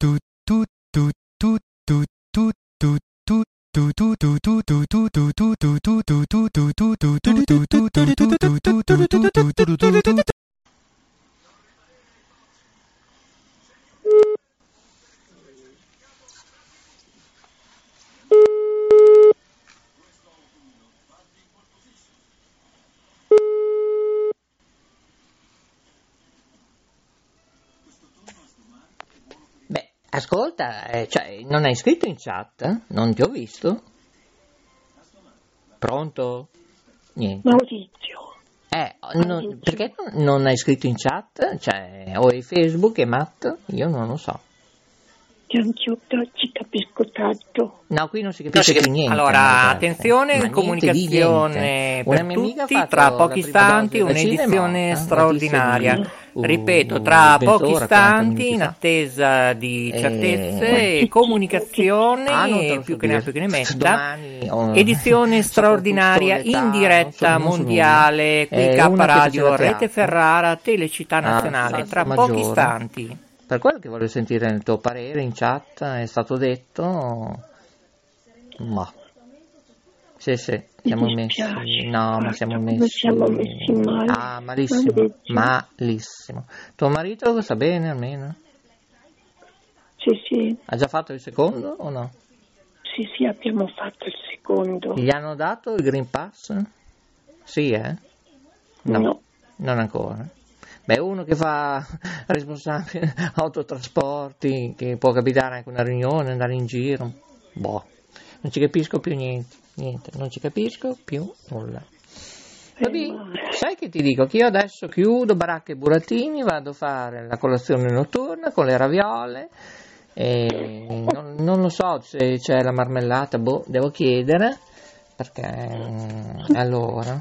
tout tout tout tout tout tout tout tout tout tout tout tout ascolta, eh, cioè, non hai scritto in chat? Non ti ho visto? Pronto? Niente. Maurizio, Eh, non- perché non- non hai scritto in chat? Cioè, o è Facebook è Matt? Io non lo so. anch'io ci capisco tanto. No, qui non si capisce più niente. Allora, certo. attenzione, niente comunicazione per tutti, tra pochi istanti un'edizione cinema, straordinaria. Uh, Ripeto, tra pochi 40 istanti in attesa di Eh, certezze e comunicazione, Ah, non te lo più che ne ha più che ne metta. Edizione straordinaria in diretta mondiale qui. Eh, K Radio Rete. Ferrara Telecittà Ah, Nazionale tra maggiore. pochi istanti. Per quello che voglio sentire il tuo parere in chat, è stato detto... Ma... Sì, sì, siamo messi... No, ma siamo messi... siamo messi male. Ah, malissimo, malissimo. Tuo marito lo sta bene almeno? Sì, sì, Ha già fatto il secondo o no? sì, sì, abbiamo fatto il secondo. Gli hanno dato il Green Pass? Sì, eh? No. non ancora. Beh, uno che fa responsabile autotrasporti, che può capitare anche una riunione, andare in giro. Boh, non ci capisco più niente, niente, non ci capisco più nulla. Vabbè, sai che ti dico? Che io adesso chiudo baracche e burattini, vado a fare la colazione notturna con le raviole. E non, non lo so se c'è la marmellata, boh, devo chiedere. Perché mm, allora.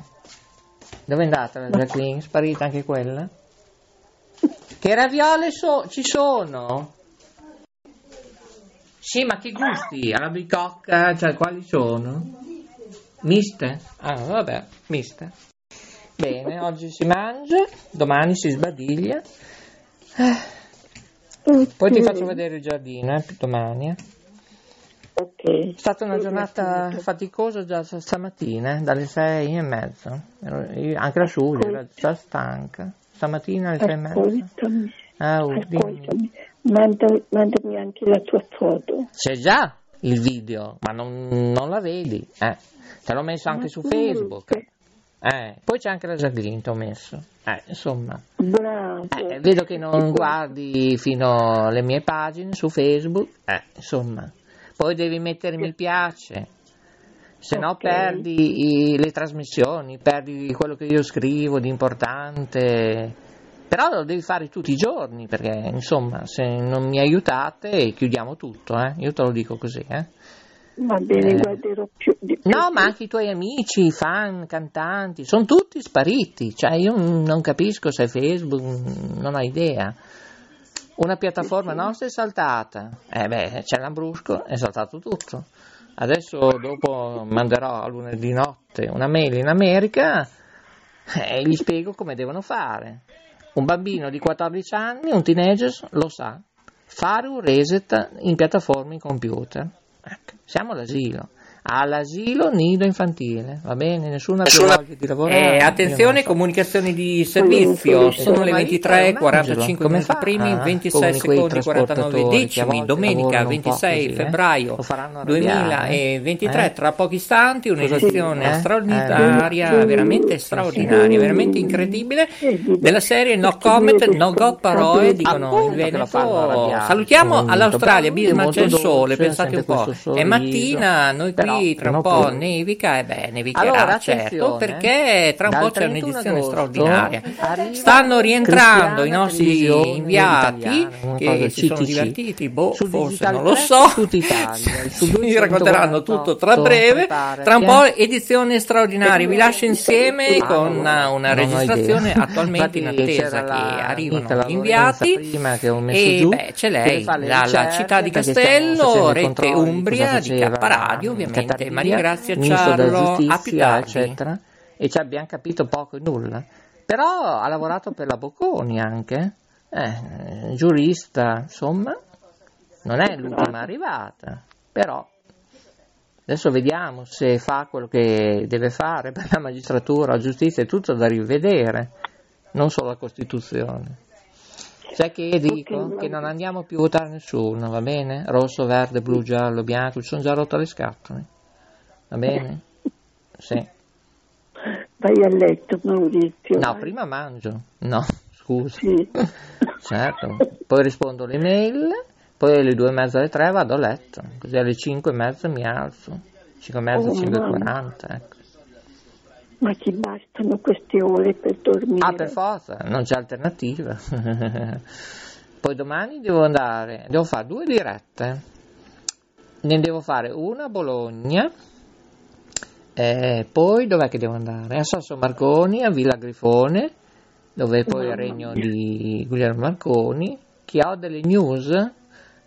Dove è andata la Jacqueline? Sparita anche quella? Che raviole so- ci sono? Sì, ma che gusti? Alla bicocca, cioè quali sono? Miste? Ah, vabbè, miste. Bene, oggi si mangia, domani si sbadiglia. Eh, Poi ti faccio vedere il giardino, eh, domani. eh. Ok. È stata una giornata faticosa già stamattina, eh, dalle sei e mezza. Anche la Giulia era già stanca. Stamattina alle sei e mezza. Ascoltami, Ah, oh, ascoltami, Manda- anche la tua foto. C'è già il video, ma non, non la vedi. Eh. Te l'ho messo anche su Facebook. Eh, poi c'è anche la Jacqueline, ho messo. Eh, insomma, eh, vedo che non guardi fino alle mie pagine su Facebook. Eh, insomma, poi devi mettere mi piace. Se no perdi i- le trasmissioni, perdi quello che io scrivo di importante. Però lo devi fare tutti i giorni, perché insomma, se non mi aiutate chiudiamo tutto, eh. Io te lo dico così, eh. Va bene, Eh. guarderò più più. No, ma anche i tuoi amici, fan, cantanti, sono tutti spariti. Cioè, io non capisco se Facebook, non ho idea. Una piattaforma nostra è saltata. Eh beh, c'è l'Ambrusco, è saltato tutto. Adesso dopo manderò a lunedì notte una mail in America e gli spiego come devono fare. Un bambino di 14 anni, un teenager, lo sa. Fare un reset in piattaforme in computer. Ecco, siamo all'asilo. All'asilo nido infantile, va bene? Nessuno ha più di lavorare. Eh, io attenzione, so. comunicazioni di servizio, sono le 23, 45 Come minuti fa? primi, Ah, 26 come quei secondi, 49 trasportatori che a decimi, domenica lavorano un po' 26 così, eh? febbraio arrabbiare, 2023, eh? tra pochi istanti, un'edizione Eh? straordinaria, Eh. veramente straordinaria, veramente incredibile, della serie No Comment, No Go Parole, dicono in Veneto. Salutiamo all'Australia, Bismarck c'è il sole, pensate un po'. È mattina, noi qui Tra un po' nevica, e beh, nevicherà, Allora, certo, perché tra un po' c'è 31 un'edizione straordinaria. Stanno rientrando i nostri inviati che si sono divertiti, boh, forse non lo so. 248, racconteranno tutto tra breve. Tra un po' eh. edizione straordinaria. Vi lascio insieme Ah, con no, una, registrazione attualmente in attesa che la la gli inviati. E beh, c'è lei, ricerche, città di Castello, Rete Umbria di faceva K-Radio, ovviamente. Catarina, Maria Grazia ministro della Ciarlo, a più giustizia, tardi. eccetera, e ci abbiamo capito poco e nulla. Però ha lavorato per la Bocconi anche, eh, giurista, insomma, non è l'ultima arrivata, però adesso vediamo se fa quello che deve fare per la magistratura, la giustizia, è tutto da rivedere, non solo la Costituzione. Sai che dico? Che non andiamo più a votare nessuno, va bene? Rosso, verde, blu, giallo, bianco, ci sono già rotte le scatole, va bene? Sì. Vai a letto, Maurizio. No, prima mangio. No, scusa. Sì. certo. Poi rispondo alle mail, poi alle due e mezza alle tre vado a letto, così alle cinque e mezza mi alzo. Cinque e mezza, oh, cinque e quaranta, ecco. Ma ci bastano queste ore per dormire? Ah, per forza, non c'è alternativa. poi domani devo andare, devo fare due dirette. Ne devo fare una a Bologna eh, poi dov'è che devo andare? A Sasso Marconi, a Villa Grifone, dove poi è il regno di Guglielmo Marconi, che ho delle news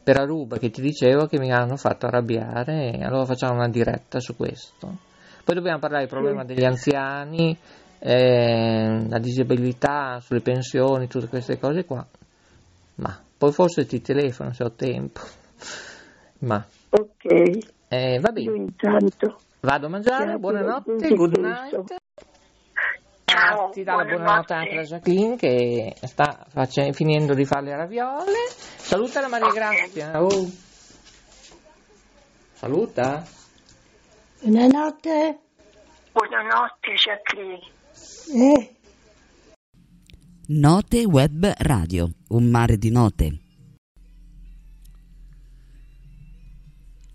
per Aruba che ti dicevo che mi hanno fatto arrabbiare, allora facciamo una diretta su questo. Poi dobbiamo parlare del problema degli anziani, eh, la disabilità, sulle pensioni, tutte queste cose qua. Ma poi forse ti telefono se ho tempo. Ma. Ok. Eh, va bene. Io intanto Vado a mangiare, buonanotte, good night. Ciao, ti dà la buonanotte anche la Jacqueline che sta facendo, finendo di fare le raviole. Saluta la Maria Grazia. Oh. Saluta. Buonanotte. Buonanotte Jacqueline. Eh. Note Web Radio, un mare di note.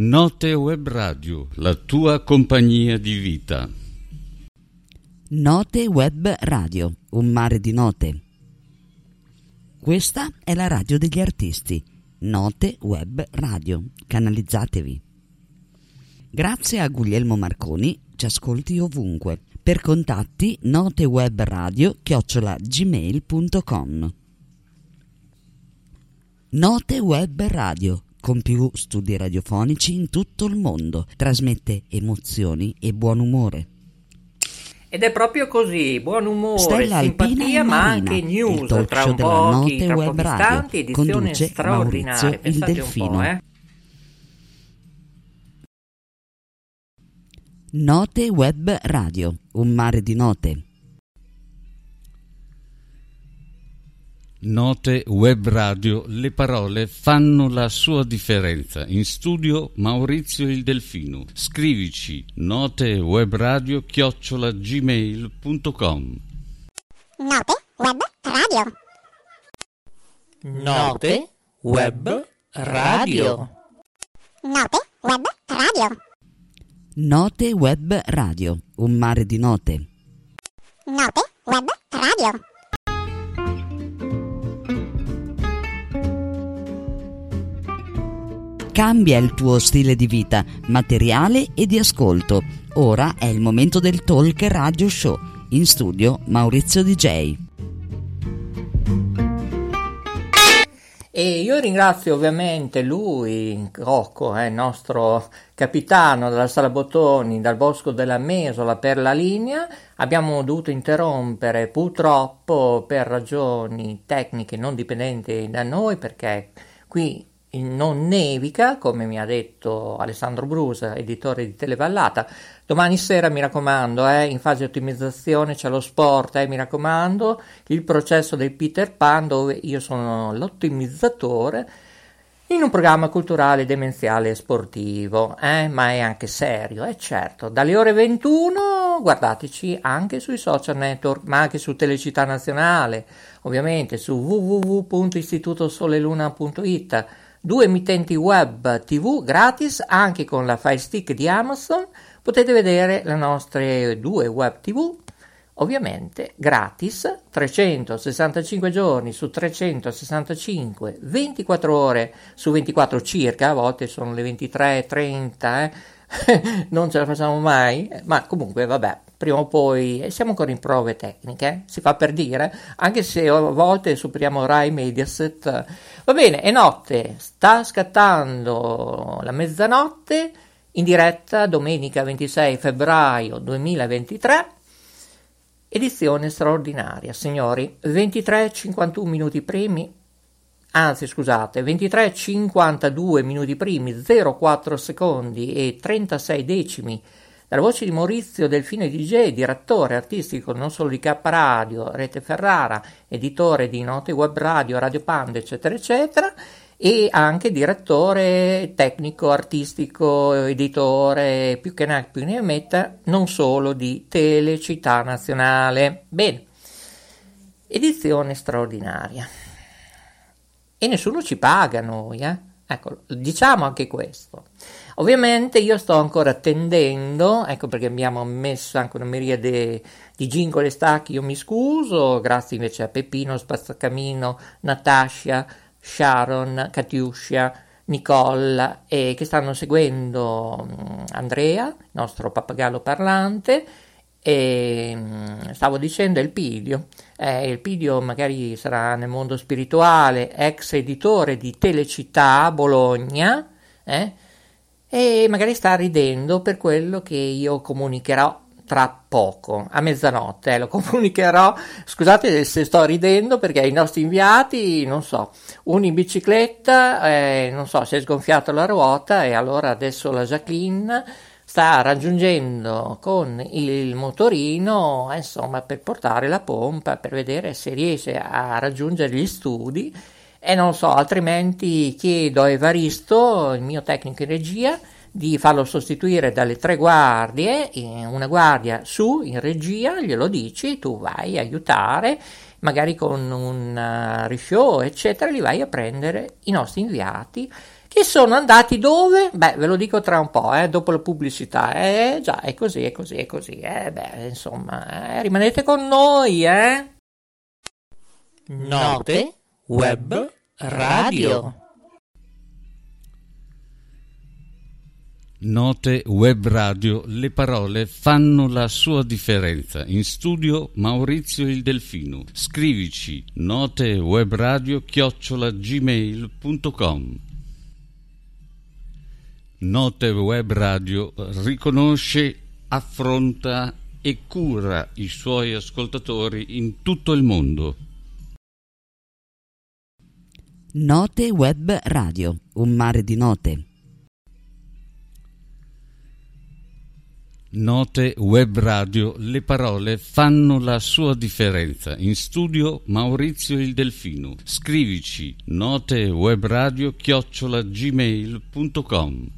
Note Web Radio, la tua compagnia di vita. Note Web Radio, un mare di note. Questa è la radio degli artisti. Note Web Radio, canalizzatevi. Grazie a Guglielmo Marconi, ci ascolti ovunque. Per contatti notewebradio chiocciola gmail.com Note Web Radio con più studi radiofonici in tutto il mondo. Trasmette emozioni e buon umore. Ed è proprio così, buon umore, Stella simpatia, ma Marina, anche news tra un pochi, Note tra Web Radio. istanti, edizione Conduce straordinaria, Maurizio il pensate un po', Delfino. eh. Note Web Radio, un mare di note. Note Web Radio, le parole fanno la sua differenza. In studio Maurizio il Delfino. Scrivici notewebradio chiocciolagmail.com Note Web Radio. Note Web Radio. Note Web Radio. Note Web Radio, un mare di note. Note Web Radio. Cambia il tuo stile di vita, materiale e di ascolto. Ora è il momento del Talk Radio Show. In studio Maurizio DJ. E io ringrazio ovviamente lui, Rocco, eh, nostro capitano della Sala Bottoni, dal Bosco della Mesola per la linea. Abbiamo dovuto interrompere purtroppo per ragioni tecniche non dipendenti da noi perché qui non nevica, come mi ha detto Alessandro Brusa, editore di Televallata. Domani sera, mi raccomando, eh, in fase di ottimizzazione c'è lo sport, eh, mi raccomando, il processo del Peter Pan dove io sono l'ottimizzatore in un programma culturale, demenziale e sportivo, eh, ma è anche serio, è eh, certo. Dalle ore 21 guardateci anche sui social network, ma anche su Telecittà Nazionale, ovviamente su www.istitutosoleluna.it due emittenti web TV gratis anche con la Fire Stick di Amazon. Potete vedere le nostre due web TV ovviamente gratis, 365 giorni su 365, 24 ore su 24 circa, a volte sono le 23.30, eh? non ce la facciamo mai, ma comunque vabbè, prima o poi siamo ancora in prove tecniche, eh? si fa per dire, anche se a volte superiamo Rai Mediaset. Va bene, è notte, sta scattando la mezzanotte in diretta domenica 26 febbraio 2023. Edizione straordinaria, signori, 23-51 minuti primi, anzi scusate, 23-52 minuti primi, 04 secondi e 36 decimi dalla voce di Maurizio Delfino DJ, direttore artistico non solo di K Radio, Rete Ferrara, editore di Note Web Radio, Radio Panda, eccetera, eccetera, e anche direttore tecnico, artistico, editore, più che ne più ne metta, non solo di Telecittà Nazionale. Bene, edizione straordinaria. E nessuno ci paga noi, eh? Ecco, diciamo anche questo. Ovviamente io sto ancora attendendo, ecco perché abbiamo messo anche una miriade di jingle e stacchi, io mi scuso, grazie invece a Peppino, Spazzacamino, Natascia, Sharon, Katiuscia, Nicole e che stanno seguendo mm, Andrea, nostro pappagallo parlante, e mm, stavo dicendo Elpidio. Eh, Elpidio magari sarà nel mondo spirituale, ex editore di Telecittà Bologna, eh? e magari sta ridendo per quello che io comunicherò tra poco, a mezzanotte, eh, lo comunicherò. Scusate se sto ridendo perché i nostri inviati, non so, uno in bicicletta, eh, non so, si è sgonfiato la ruota e allora adesso la Jacqueline sta raggiungendo con il motorino, insomma, per portare la pompa, per vedere se riesce a raggiungere gli studi. E non so, altrimenti chiedo a Evaristo, il mio tecnico in regia, di farlo sostituire dalle tre guardie, una guardia su in regia, glielo dici, tu vai a aiutare, magari con un uh, rishow, eccetera, li vai a prendere i nostri inviati che sono andati dove? Beh, ve lo dico tra un po', eh, dopo la pubblicità. Eh, già, è così, è così, è così. Eh, beh, insomma, eh, rimanete con noi, eh. Note Web Radio. Note Web Radio, le parole fanno la sua differenza. In studio Maurizio il Delfino. Scrivici notewebradio chiocciolagmail.com Note Web Radio riconosce, affronta e cura i suoi ascoltatori in tutto il mondo. Note Web Radio, un mare di note. Note Web Radio, le parole fanno la sua differenza. In studio Maurizio il Delfino. Scrivici notewebradio chiocciolagmail.com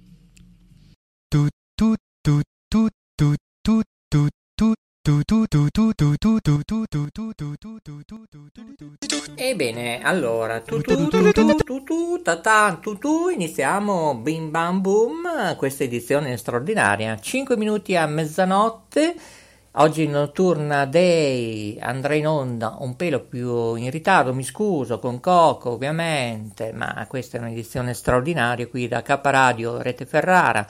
Ebbene, allora, iniziamo bim bam boom questa edizione straordinaria. 5 minuti a mezzanotte. Oggi notturna day andrà in onda un pelo più in ritardo, mi scuso, con Coco ovviamente, ma questa è un'edizione straordinaria qui da K Radio Rete Ferrara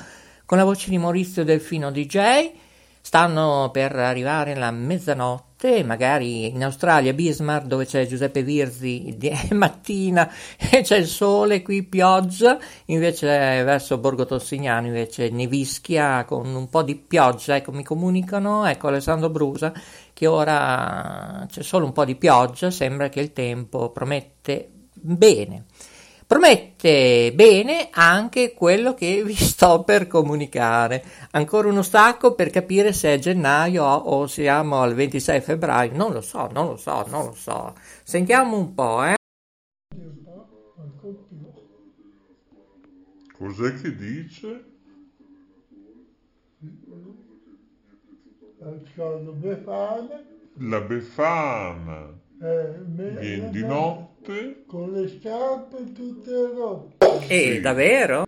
con la voce di Maurizio Delfino DJ. Stanno per arrivare la mezzanotte, magari in Australia, Bismarck, dove c'è Giuseppe Virzi, è mattina e c'è il sole, qui pioggia, invece verso Borgo Tossignano invece nevischia con un po' di pioggia, ecco mi comunicano, ecco Alessandro Brusa, che ora c'è solo un po' di pioggia, sembra che il tempo promette bene. Promette bene anche quello che vi sto per comunicare. Ancora uno stacco per capire se è gennaio o siamo al 26 febbraio. Non lo so, non lo so, non lo so. Sentiamo un po', eh. Cos'è che dice? Ascolto Befana, La Befana eh, me- viene di notte con le scarpe tutte rotte. E davvero?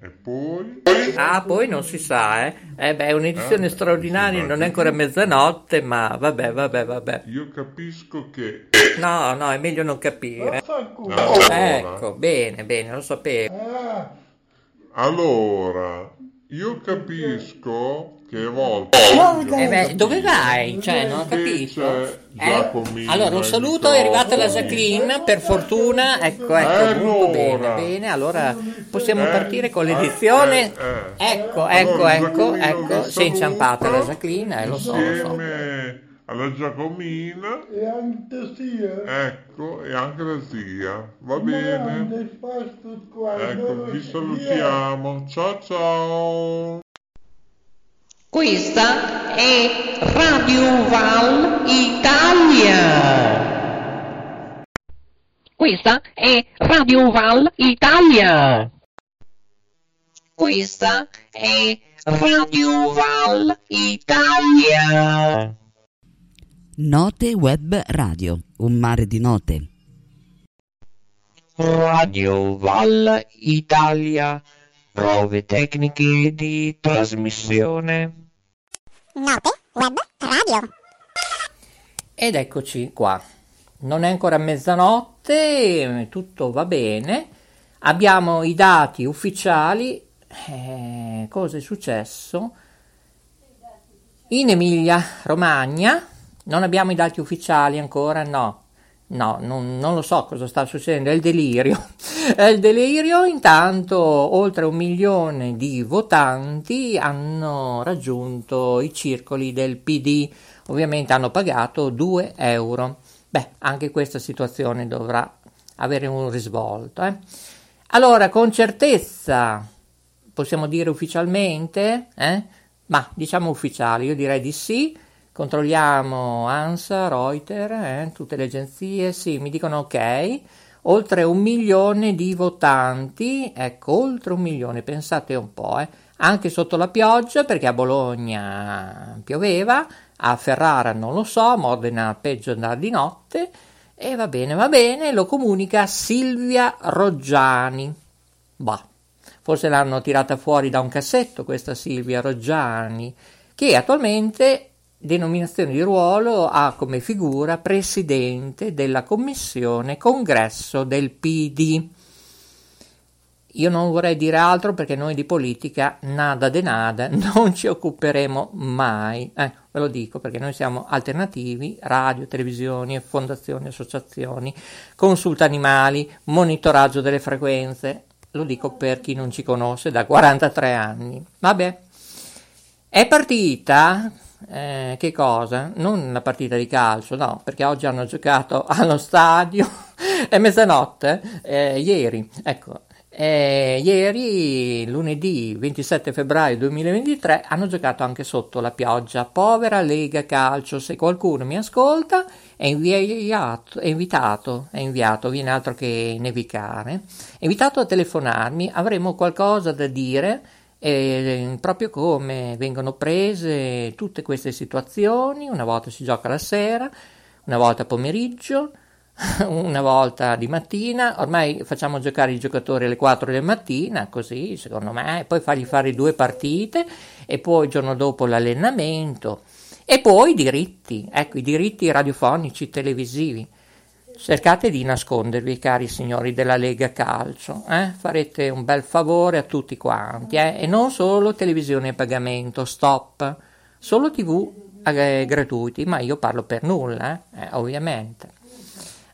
e poi Ah, poi non si sa, eh. Eh beh, è un'edizione Eh, straordinaria, sì, non è ancora mezzanotte, ma vabbè, vabbè, vabbè. io capisco che No, no, è meglio non capire. Allora. Ecco, bene, bene, lo sapevo. Ah, allora io capisco che a volte Eh beh, dove vai? Cioè, non ho capito. Invece, Giacomino Allora, un saluto, è arrivata la. Jacqueline, per fortuna. Ecco, ecco, molto bene, Allora. bene. Allora, possiamo Eh, partire con eh, l'edizione. eh, eh. Ecco, ecco, Allora, ecco, ecco, si è inciampata la Jacqueline, eh, lo so, lo so. alla Giacomina e anche sia. ecco e anche la zia va bene ecco vi salutiamo ciao ciao Questa è Radio Val Italia. Questa è Radio Val Italia. Questa è Radio Val Italia. Note Web Radio, un mare di note. Radio Val Italia. Prove tecniche di trasmissione. Note Web Radio. Ed eccoci qua. Non è ancora mezzanotte, tutto va bene. Abbiamo i dati ufficiali. Eh, cosa è successo? In Emilia Romagna non abbiamo i dati ufficiali ancora, no. No, non, non lo so cosa sta succedendo, è il delirio. È il delirio, intanto oltre un milione di votanti hanno raggiunto i circoli del PD, ovviamente hanno pagato 2 euro. Beh, anche questa situazione dovrà avere un risvolto. eh. Allora, con certezza, possiamo dire ufficialmente, eh? ma diciamo ufficiali, io direi di sì. Controlliamo ANSA, Reuters, eh, tutte le agenzie, sì, mi dicono ok. Oltre un milione di votanti, ecco, oltre un milione, pensate un po', eh. Anche sotto la pioggia, perché a Bologna pioveva, a Ferrara non lo so, a Modena peggio andare di notte. E va bene, va bene, lo comunica Silvia Roggiani. Bah, forse l'hanno tirata fuori da un cassetto questa Silvia Roggiani, che attualmente denominazione di ruolo ha come figura presidente della commissione congresso del PD. Io non vorrei dire altro perché noi di politica nada de nada non ci occuperemo mai. Eh, ve lo dico perché noi siamo alternativi, radio, televisioni, fondazioni, associazioni, consulta animali, monitoraggio delle frequenze. Lo dico per chi non ci conosce da 43 anni. Vabbè. È partita eh, che cosa? Non la partita di calcio, no, perché oggi hanno giocato allo stadio, è mezzanotte, eh, ieri, ecco, eh, ieri, lunedì 27 febbraio 2023, hanno giocato anche sotto la pioggia. Povera Lega Calcio, se qualcuno mi ascolta, è, inviato, è invitato, è inviato, viene altro che nevicare, è invitato a telefonarmi, avremo qualcosa da dire e proprio come vengono prese tutte queste situazioni, una volta si gioca la sera, una volta pomeriggio, una volta di mattina, ormai facciamo giocare i giocatori alle 4 del mattina, così secondo me, poi fargli fare due partite e poi il giorno dopo l'allenamento e poi i diritti, ecco i diritti radiofonici, televisivi. Cercate di nascondervi, cari signori della Lega Calcio, eh? farete un bel favore a tutti quanti, eh? e non solo televisione a pagamento, stop, solo tv eh, gratuiti, ma io parlo per nulla, eh? ovviamente.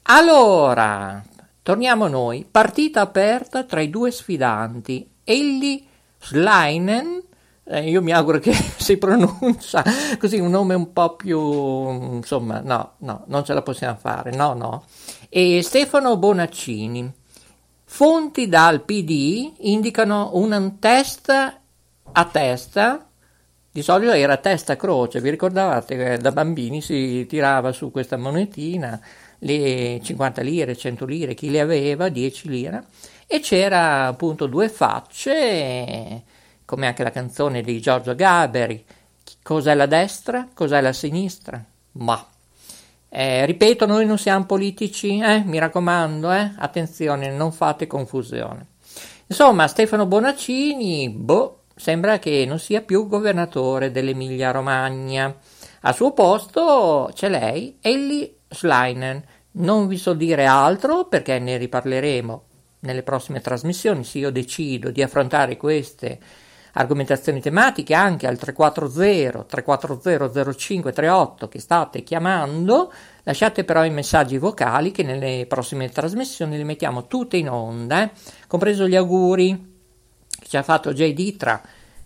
Allora, torniamo noi, partita aperta tra i due sfidanti, Elli Schleinen, eh, io mi auguro che si pronuncia così un nome un po' più, insomma, no, no, non ce la possiamo fare, no, no. E Stefano Bonaccini. Fonti dal PD indicano un test a testa, di solito era testa croce, vi ricordavate che da bambini si tirava su questa monetina, le 50 lire, 100 lire, chi le aveva, 10 lire, e c'era appunto due facce, come anche la canzone di Giorgio Gaberi, cos'è la destra, cos'è la sinistra? Ma eh, ripeto, noi non siamo politici, eh? mi raccomando, eh? attenzione, non fate confusione. Insomma, Stefano Bonaccini, boh, sembra che non sia più governatore dell'Emilia Romagna. Al suo posto c'è lei, Ellie Schleinen. Non vi so dire altro perché ne riparleremo nelle prossime trasmissioni, se io decido di affrontare queste argomentazioni tematiche anche al 340 340 0538 che state chiamando. Lasciate però i messaggi vocali che nelle prossime trasmissioni li mettiamo tutte in onda, eh? compreso gli auguri che ci ha fatto Jay Ditra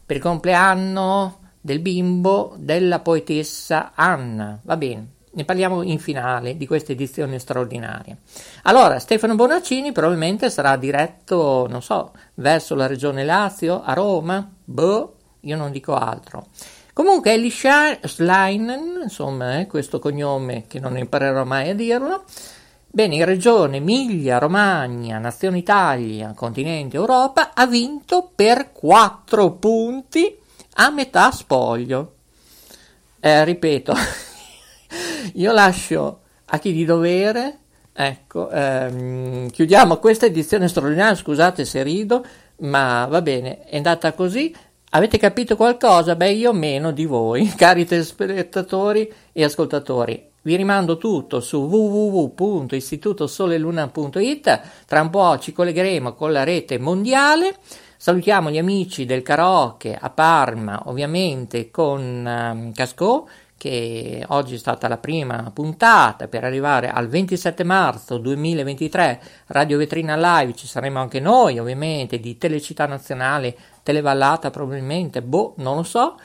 per il compleanno del bimbo della poetessa Anna. Va bene, ne parliamo in finale di questa edizione straordinaria. Allora, Stefano Bonaccini probabilmente sarà diretto, non so, verso la regione Lazio, a Roma, boh, io non dico altro. Comunque Elisha Schleinen, insomma, eh, questo cognome che non imparerò mai a dirlo, bene, in regione Emilia, Romagna, Nazione Italia, continente Europa, ha vinto per 4 punti a metà spoglio. Eh, ripeto, io lascio a chi di dovere, ecco, ehm, chiudiamo questa edizione straordinaria, scusate se rido, ma va bene, è andata così. Avete capito qualcosa? Beh, io meno di voi, cari telespettatori e ascoltatori. Vi rimando tutto su www.istitutosoleluna.it. Tra un po' ci collegheremo con la rete mondiale. Salutiamo gli amici del karaoke a Parma, ovviamente con um, Casco che oggi è stata la prima puntata per arrivare al 27 marzo 2023 Radio Vetrina Live ci saremo anche noi ovviamente di Telecittà Nazionale Televallata probabilmente boh non lo so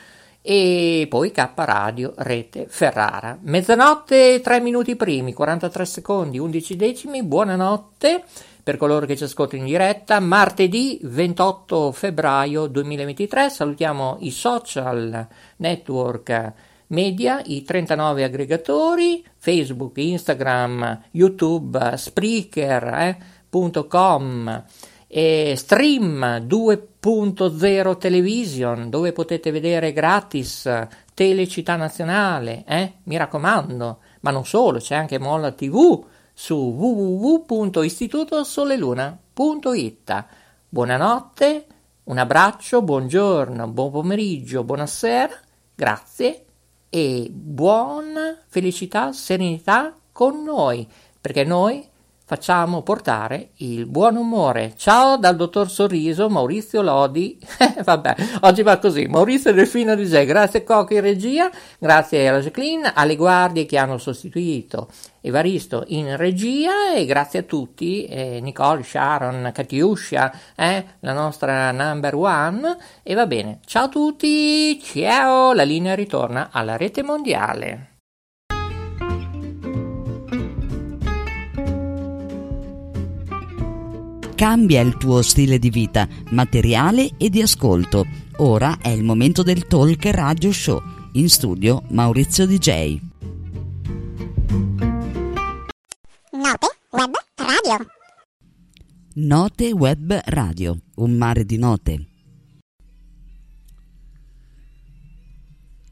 e poi K Radio Rete Ferrara. Mezzanotte 3 minuti primi 43 secondi 11 decimi buonanotte per coloro che ci ascoltano in diretta. Martedì 28 febbraio 2023 salutiamo i social network media, i 39 aggregatori, Facebook, Instagram, YouTube, Spreaker.com, eh, Stream 2.0 Television, dove potete vedere gratis Telecittà Nazionale, eh? mi raccomando, ma non solo, c'è anche Molla TV su www.istitutosoleluna.it. Buonanotte, un abbraccio, buongiorno, buon pomeriggio, buonasera, grazie e buona felicità, serenità con noi, perché noi facciamo portare il buon umore. Ciao dal dottor Sorriso, Maurizio Lodi. Vabbè, oggi va così. Maurizio Delfino Disè, grazie Cocco in regia, grazie alla Jacqueline, alle guardie che hanno sostituito Evaristo in regia e grazie a tutti, eh, Nicole, Sharon, Katiuscia, eh, la nostra number one. E va bene, ciao a tutti, ciao, la linea ritorna alla rete mondiale. Cambia il tuo stile di vita, materiale e di ascolto. Ora è il momento del Talk Radio Show. In studio Maurizio DJ. Note Web Radio. Note Web Radio, un mare di note.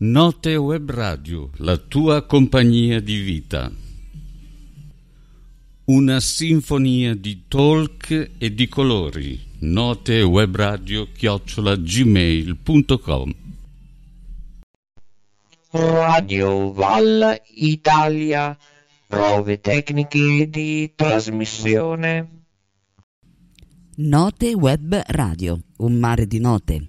Note Web Radio, la tua compagnia di vita. Una sinfonia di talk e di colori. Note Web Radio chiocciola gmail.com Radio Val Italia prove tecniche di trasmissione. Note Web Radio, un mare di note.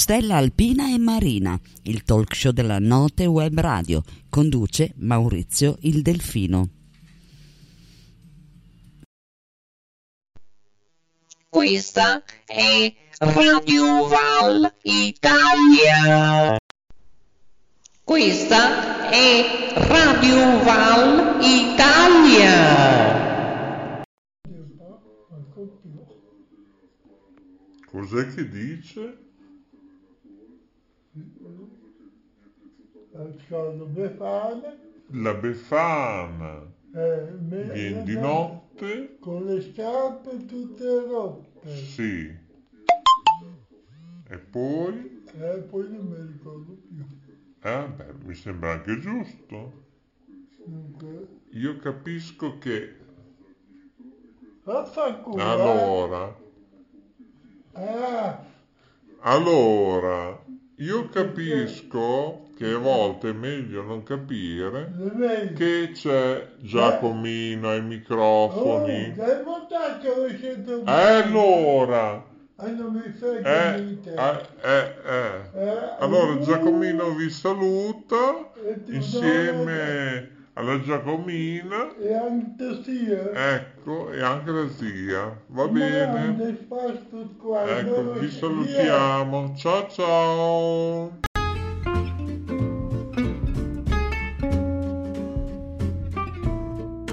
Stella Alpina e Marina, il talk show della Note Web Radio, conduce Maurizio il Delfino. Questa è Radio Val Italia. Questa è Radio Val Italia. Cos'è che dice? Sono Befana. La Befana. Eh, Viene di notte? Con le scarpe tutte rotte. Sì. E poi? E poi non mi ricordo più. Eh, beh, mi sembra anche giusto. Dunque, Io capisco che vaffanculo. allora, eh. Ah, allora, io capisco che a volte è meglio non capire che c'è Giacomino ai Oh, microfoni. dai montaggio le scelte E allora, eh, eh, eh, eh. Eh, Allora Giacomino vi saluta insieme alla Giacomina, E anche sia. ecco, e anche la zia. Va bene? Ecco, vi salutiamo. Ciao ciao.